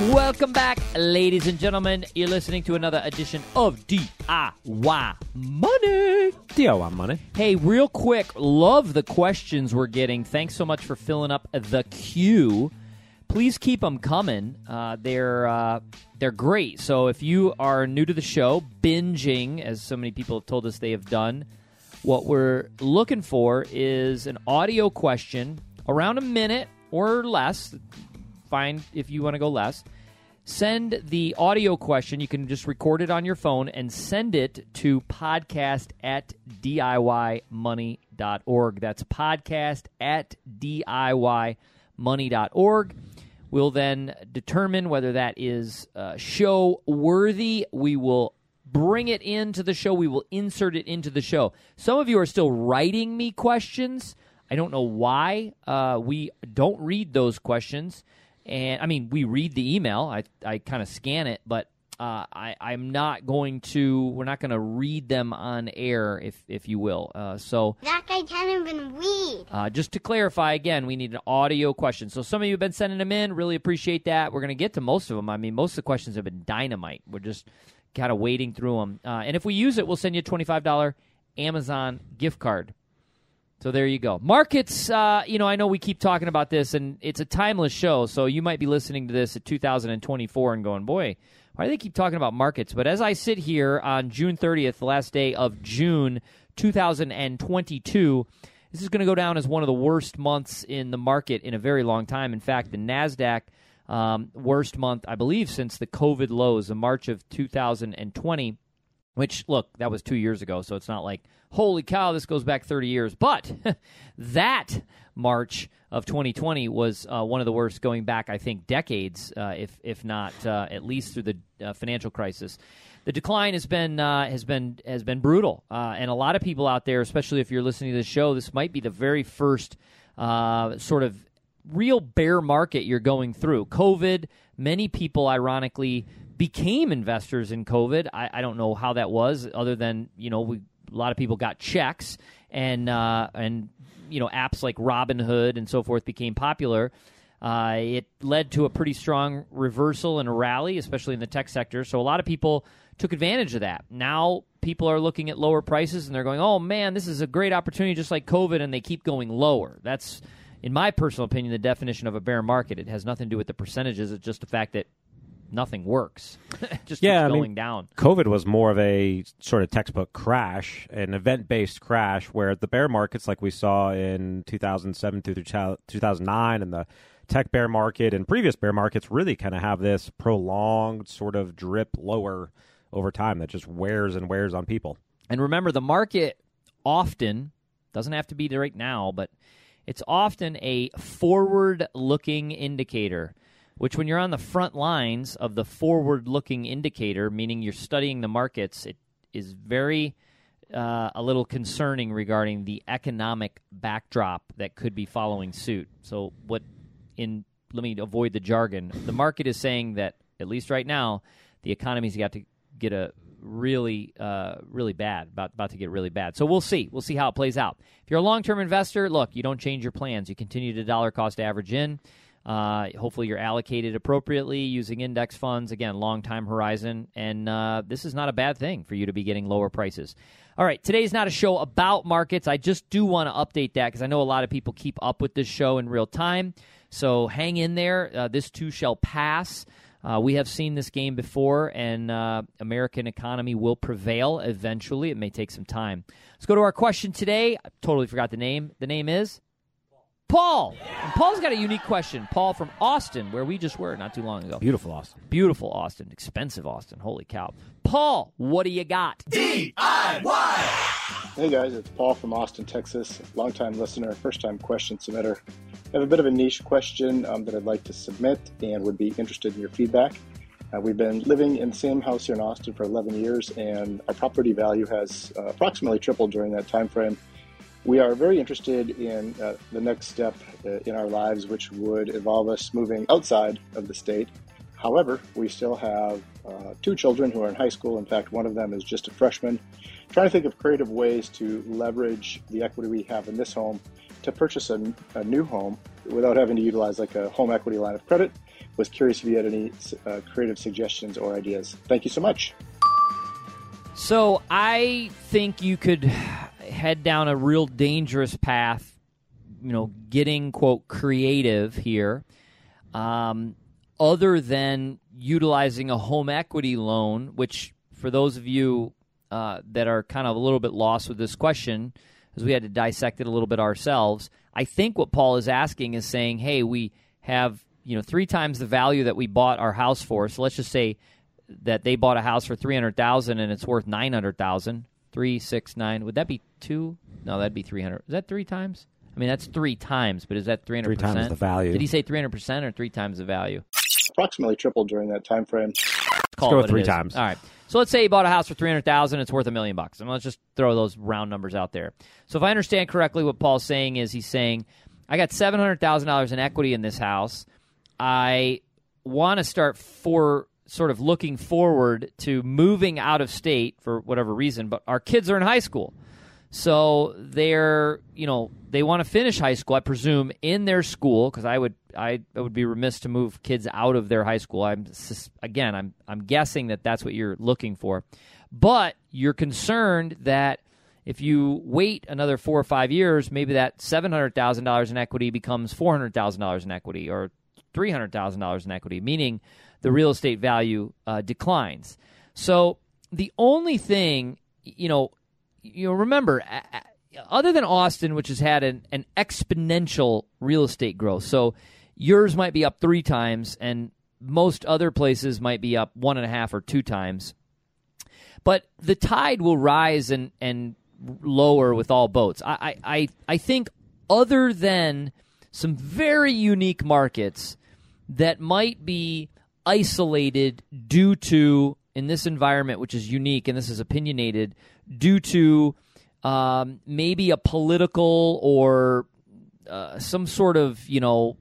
Welcome back, ladies and gentlemen. You're listening to another edition of DIY Money. DIY Money. Hey, real quick, love the questions we're getting. Thanks so much for filling up the queue. Please keep them coming. Uh, they're uh, they're great. So if you are new to the show, binging, as so many people have told us they have done, what we're looking for is an audio question around a minute or less if you want to go less. Send the audio question. You can just record it on your phone and send it to podcast at DIYmoney.org. That's podcast at DIYmoney.org. We'll then determine whether that is uh, show worthy. We will bring it into the show. We will insert it into the show. Some of you are still writing me questions. I don't know why. Uh, we don't read those questions. And I mean, we read the email. I I kind of scan it, but uh, I I'm not going to. We're not going to read them on air, if if you will. Uh, so That guy can't even read. uh, just to clarify again, we need an audio question. So some of you have been sending them in. Really appreciate that. We're going to get to most of them. I mean, most of the questions have been dynamite. We're just kind of wading through them. Uh, and if we use it, we'll send you a twenty five dollar Amazon gift card. So there you go. Markets, uh, you know, I know we keep talking about this, and it's a timeless show. So you might be listening to this at 2024 and going, boy, why do they keep talking about markets? But as I sit here on June 30th, the last day of June 2022, this is going to go down as one of the worst months in the market in a very long time. In fact, the NASDAQ. Um, worst month, I believe, since the COVID lows of March of 2020 which look that was two years ago so it's not like holy cow this goes back 30 years. But that march of 2020 was uh, one of the worst going back i think decades uh, if if not uh, at least through the uh, financial crisis. The decline has been uh, has been has been brutal uh, and a lot of people out there especially if you're listening to the show this might be the very first sort of real bear market you're going through. Covid many people ironically became investors in COVID. I, I, don't know how that was, other than you know, we, a lot of people got checks, and uh, and you know, apps like Robinhood and so forth became popular. Uh, it led to a pretty strong reversal and a rally, especially in the tech sector. So a lot of people took advantage of that. Now people are looking at lower prices and they're going, "Oh man, this is a great opportunity, just like COVID," and they keep going lower. That's in my personal opinion, the definition of a bear market. It has nothing to do with the percentages. It's just the fact that nothing works. just yeah, keeps I going mean, down. COVID was more of a sort of textbook crash, an event based crash, where the bear markets, like we saw in 2007 through 2009, and the tech bear market and previous bear markets, really kind of have this prolonged sort of drip lower over time that just wears and wears on people. And remember, the market often doesn't have to be right now, but it's often a forward looking indicator which when you're on the front lines of the forward looking indicator, meaning you're studying the markets, it is very uh, a little concerning regarding the economic backdrop that could be following suit. So, what in let me avoid the jargon. The market is saying that at least right now, the economy's got to get a really, uh, really bad, about about to get really bad. So we'll see. We'll see how it plays out. If you're a long term investor, look, you don't change your plans. You continue to dollar cost average in. Uh, hopefully, you're allocated appropriately using index funds. Again, long time horizon. And uh, this is not a bad thing for you to be getting lower prices. All right, today's not a show about markets. I just do want to update that because I know a lot of people keep up with this show in real time. So hang in there. Uh, this too shall pass. Uh, we have seen this game before, and uh, American economy will prevail eventually. It may take some time. Let's go to our question today. I totally forgot the name. The name is Paul. And Paul's got a unique question. Paul from Austin, where we just were not too long ago. Beautiful Austin. Beautiful Austin. Expensive Austin. Holy cow. Paul, what do you got? DIY. Hey guys, it's Paul from Austin, Texas. Longtime listener, first time question submitter. I have a bit of a niche question um, that I'd like to submit and would be interested in your feedback. Uh, we've been living in the same house here in Austin for 11 years, and our property value has uh, approximately tripled during that time frame. We are very interested in uh, the next step uh, in our lives, which would involve us moving outside of the state. However, we still have uh, two children who are in high school. In fact, one of them is just a freshman. Trying to think of creative ways to leverage the equity we have in this home to purchase a, a new home without having to utilize like a home equity line of credit. Was curious if you had any uh, creative suggestions or ideas. Thank you so much. So I think you could head down a real dangerous path. You know, getting quote creative here. Um, other than utilizing a home equity loan, which for those of you uh, that are kind of a little bit lost with this question, as we had to dissect it a little bit ourselves, I think what Paul is asking is saying, hey, we have you know three times the value that we bought our house for. So let's just say that they bought a house for three hundred thousand and it's worth nine hundred thousand. Three, six, nine. Would that be two? No, that'd be three hundred. Is that three times? I mean, that's three times, but is that three hundred percent? times the value. Did he say three hundred percent or three times the value? Approximately tripled during that time frame. Call go it with three times. All right. So let's say you bought a house for three hundred thousand. It's worth a million bucks. And let's just throw those round numbers out there. So if I understand correctly, what Paul's saying is he's saying, I got seven hundred thousand dollars in equity in this house. I want to start for sort of looking forward to moving out of state for whatever reason, but our kids are in high school. So they're, you know, they want to finish high school, I presume, in their school because I would, I, I would be remiss to move kids out of their high school. I'm again, I'm, I'm guessing that that's what you're looking for, but you're concerned that if you wait another four or five years, maybe that seven hundred thousand dollars in equity becomes four hundred thousand dollars in equity or three hundred thousand dollars in equity, meaning the real estate value uh, declines. So the only thing, you know, you remember, other than Austin, which has had an, an exponential real estate growth, so yours might be up three times, and most other places might be up one and a half or two times. But the tide will rise and, and lower with all boats. I, I, I think, other than some very unique markets that might be isolated due to, in this environment, which is unique and this is opinionated, due to um, maybe a political or uh, some sort of, you know,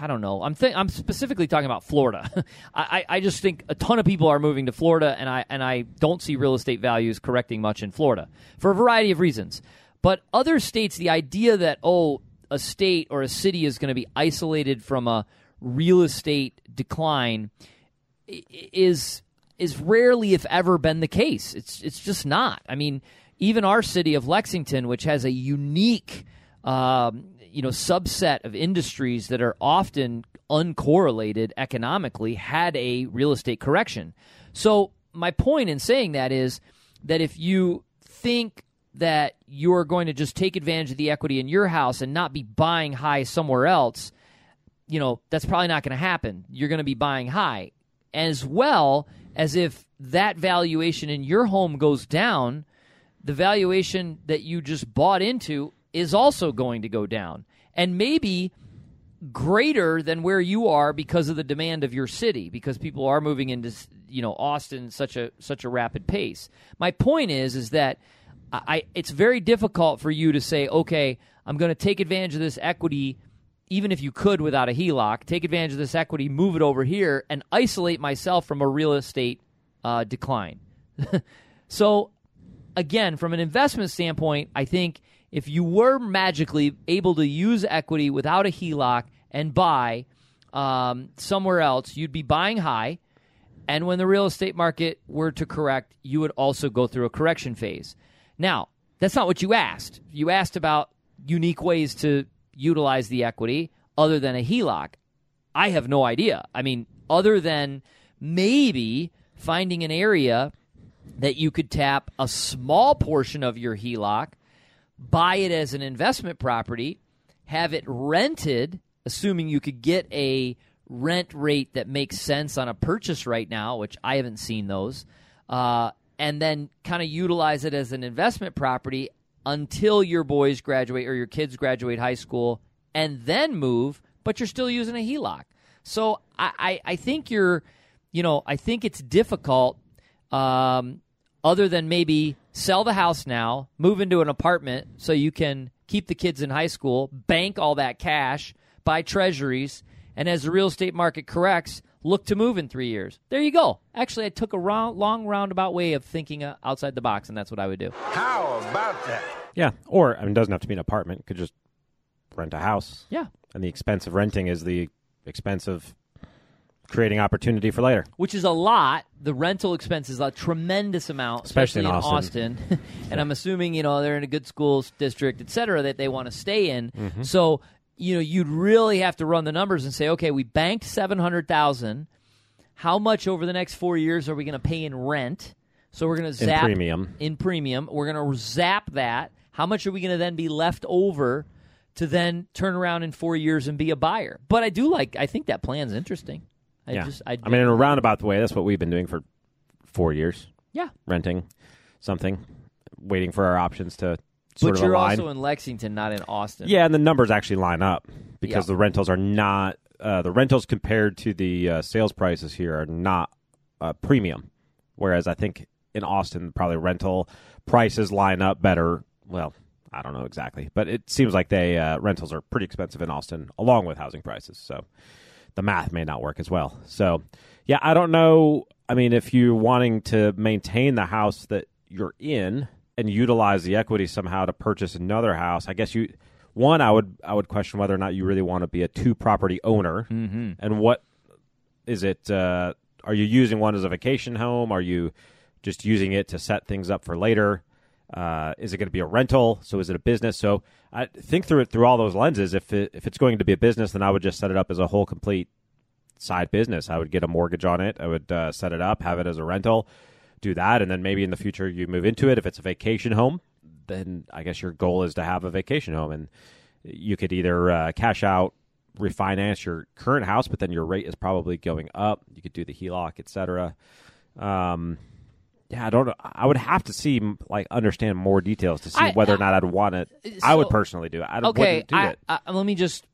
I don't know. I'm th- I'm specifically talking about Florida. I, I just think a ton of people are moving to Florida, and I and I don't see real estate values correcting much in Florida for a variety of reasons. But other states, the idea that oh, a state or a city is going to be isolated from a real estate decline is is rarely, if ever, been the case. It's it's just not. I mean, even our city of Lexington, which has a unique um, you know subset of industries that are often uncorrelated economically, had a real estate correction. So my point in saying that is that if you think that you're going to just take advantage of the equity in your house and not be buying high somewhere else, you know, that's probably not going to happen. You're going to be buying high. As well as if that valuation in your home goes down, the valuation that you just bought into is also going to go down. And maybe greater than where you are because of the demand of your city because people are moving into you know Austin such a such a rapid pace. My point is is that I it's very difficult for you to say okay, I'm going to take advantage of this equity even if you could without a HELOC, take advantage of this equity, move it over here and isolate myself from a real estate uh, decline. so again, from an investment standpoint, I think if you were magically able to use equity without a HELOC and buy um, somewhere else, you'd be buying high. And when the real estate market were to correct, you would also go through a correction phase. Now, that's not what you asked. You asked about unique ways to utilize the equity other than a HELOC. I have no idea. I mean, other than maybe finding an area that you could tap a small portion of your HELOC, buy it as an investment property, have it rented, assuming you could get a rent rate that makes sense on a purchase right now, which I haven't seen those, uh, and then kind of utilize it as an investment property until your boys graduate or your kids graduate high school and then move, but you're still using a HELOC. So I, I, I think you're you know, I think it's difficult. Um, other than maybe sell the house now, move into an apartment so you can keep the kids in high school, bank all that cash, buy treasuries, and as the real estate market corrects, look to move in three years. There you go. Actually, I took a round, long roundabout way of thinking uh, outside the box, and that's what I would do. How about that? Yeah, or I mean, it doesn't have to be an apartment. Could just rent a house. Yeah. and the expense of renting is the expense of creating opportunity for later. Which is a lot. The rental expense is a tremendous amount, Especially in Austin. and I'm assuming you know they're in a good school district, et cetera, that they want to stay in. Mm-hmm. So you know you'd really have to run the numbers and say, okay, we banked seven hundred thousand. How much over the next four years are we going to pay in rent? So we're going to zap In premium. In premium, we're going to zap that. How much are we going to then be left over to then turn around in four years and be a buyer? But I do like. I think that plan's interesting. I yeah, just. I, I mean, in a roundabout way, that's what we've been doing for four years. yeah. renting something, waiting for our options to sort But of you're align. also in Lexington, not in Austin. yeah, and the numbers actually line up because Yeah. the rentals are not uh, the rentals compared to the uh, sales prices here are not uh, premium. Whereas I think in Austin, probably rental prices line up better. Well, I don't know exactly, but it seems like they uh, rentals are pretty expensive in Austin, along with housing prices. So the math may not work as well. So yeah, I don't know. I mean, if you're wanting to maintain the house that you're in and utilize the equity somehow to purchase another house, I guess you one I would I would question whether or not you really want to be a two property owner, mm-hmm. and what is it? Uh, are you using one as a vacation home? Are you just using it to set things up for later? Uh, is it going to be a rental? So is it a business? So I think through it through all those lenses. If it, if it's going to be a business, then I would just set it up as a whole complete side business. I would get a mortgage on it. I would uh, set it up, have it as a rental, do that, and then maybe in the future you move into it. If it's a vacation home, then I guess your goal is to have a vacation home, and you could either uh, cash out, refinance your current house, but then your rate is probably going up. You could do the HELOC, etc. Um, yeah, I don't know. I would have to see, like, understand more details to see I- whether or not I'd want it. I would personally do it. I Okay, wouldn't do I, it. I, let me just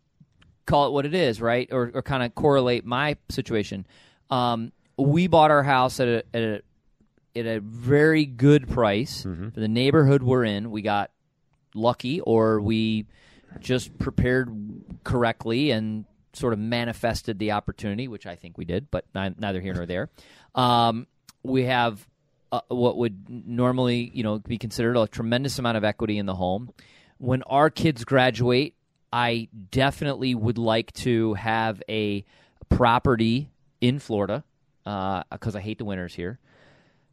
call it what it is, right? Or, or kind of correlate my situation. Um, we bought our house at a, at a at a very good price Mm-hmm. for the neighborhood we're in. We got lucky, or we just prepared correctly and sort of manifested the opportunity, which I think we did, but neither here nor there. Um, we have uh, what would normally, you know, be considered a tremendous amount of equity in the home. When our kids graduate, I definitely would like to have a property in Florida because I hate the winters here.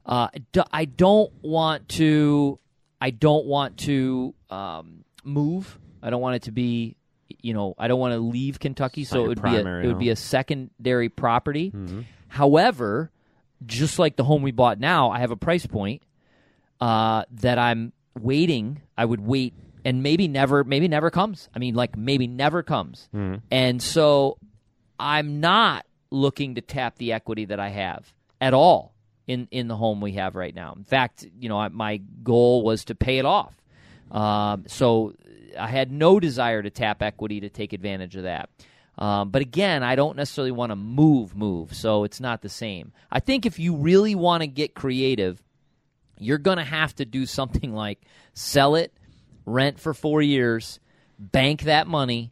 Uh, I don't want to. I don't want to um, move. I don't want it to be. You know, I don't want to leave Kentucky, so it would be a, primary it would be a secondary property. However, just like the home we bought now, I have a price point uh, that I'm waiting. I would wait, and maybe never, maybe never comes. I mean, like maybe never comes. And so, I'm not looking to tap the equity that I have at all in in the home we have right now. In fact, you know, I, my goal was to pay it off. Um, so I had no desire to tap equity to take advantage of that. Um, but again, I don't necessarily want to move, move. So it's not the same. I think if you really want to get creative, you're going to have to do something like sell it, rent for four years, bank that money,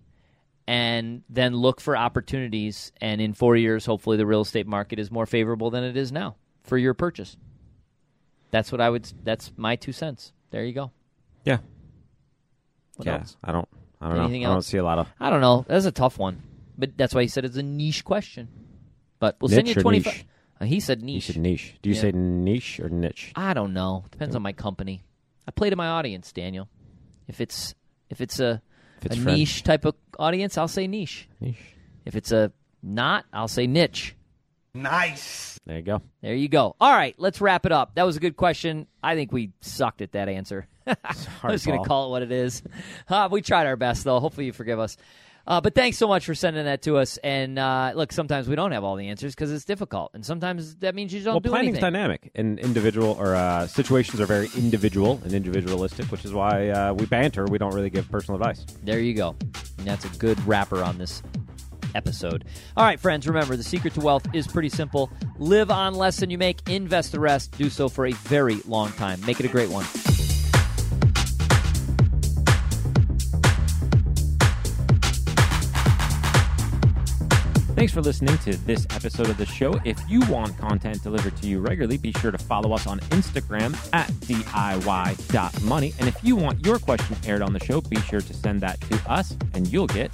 and then look for opportunities. And in four years, hopefully, the real estate market is more favorable than it is now for your purchase. That's what I would. That's my two cents. There you go. yeah, What yeah. else? I don't. I don't Anything know. I don't see a lot of. I don't know. That's a tough one, but that's why he said it's a niche question. But we'll send you twenty. Uh, he said niche. said niche. Do you Yeah. say niche or niche? I don't know. Depends on my company. I play to my audience, Daniel. If it's if it's a, If it's a niche type of audience, I'll say niche. Niche. If it's a not, I'll say niche. Nice. There you go. There you go. All right, let's wrap it up. That was a good question. I think we sucked at that answer. I'm just going to call it what it is. Uh, we tried our best, though. Hopefully, you forgive us. Uh, but thanks so much for sending that to us. And uh, look, sometimes we don't have all the answers because it's difficult, and sometimes that means you don't well, do planning's anything. dynamic, and individual or uh, situations are very individual and individualistic, which is why uh, we banter. We don't really give personal advice. There you go. And that's a good wrapper on this episode. All right, friends, remember the secret to wealth is pretty simple. Live on less than you make, invest the rest, do so for a very long time. Make it a great one. Thanks for listening to this episode of the show. If you want content delivered to you regularly, be sure to follow us on Instagram at DIY.money. And if you want your question aired on the show, be sure to send that to us and you'll get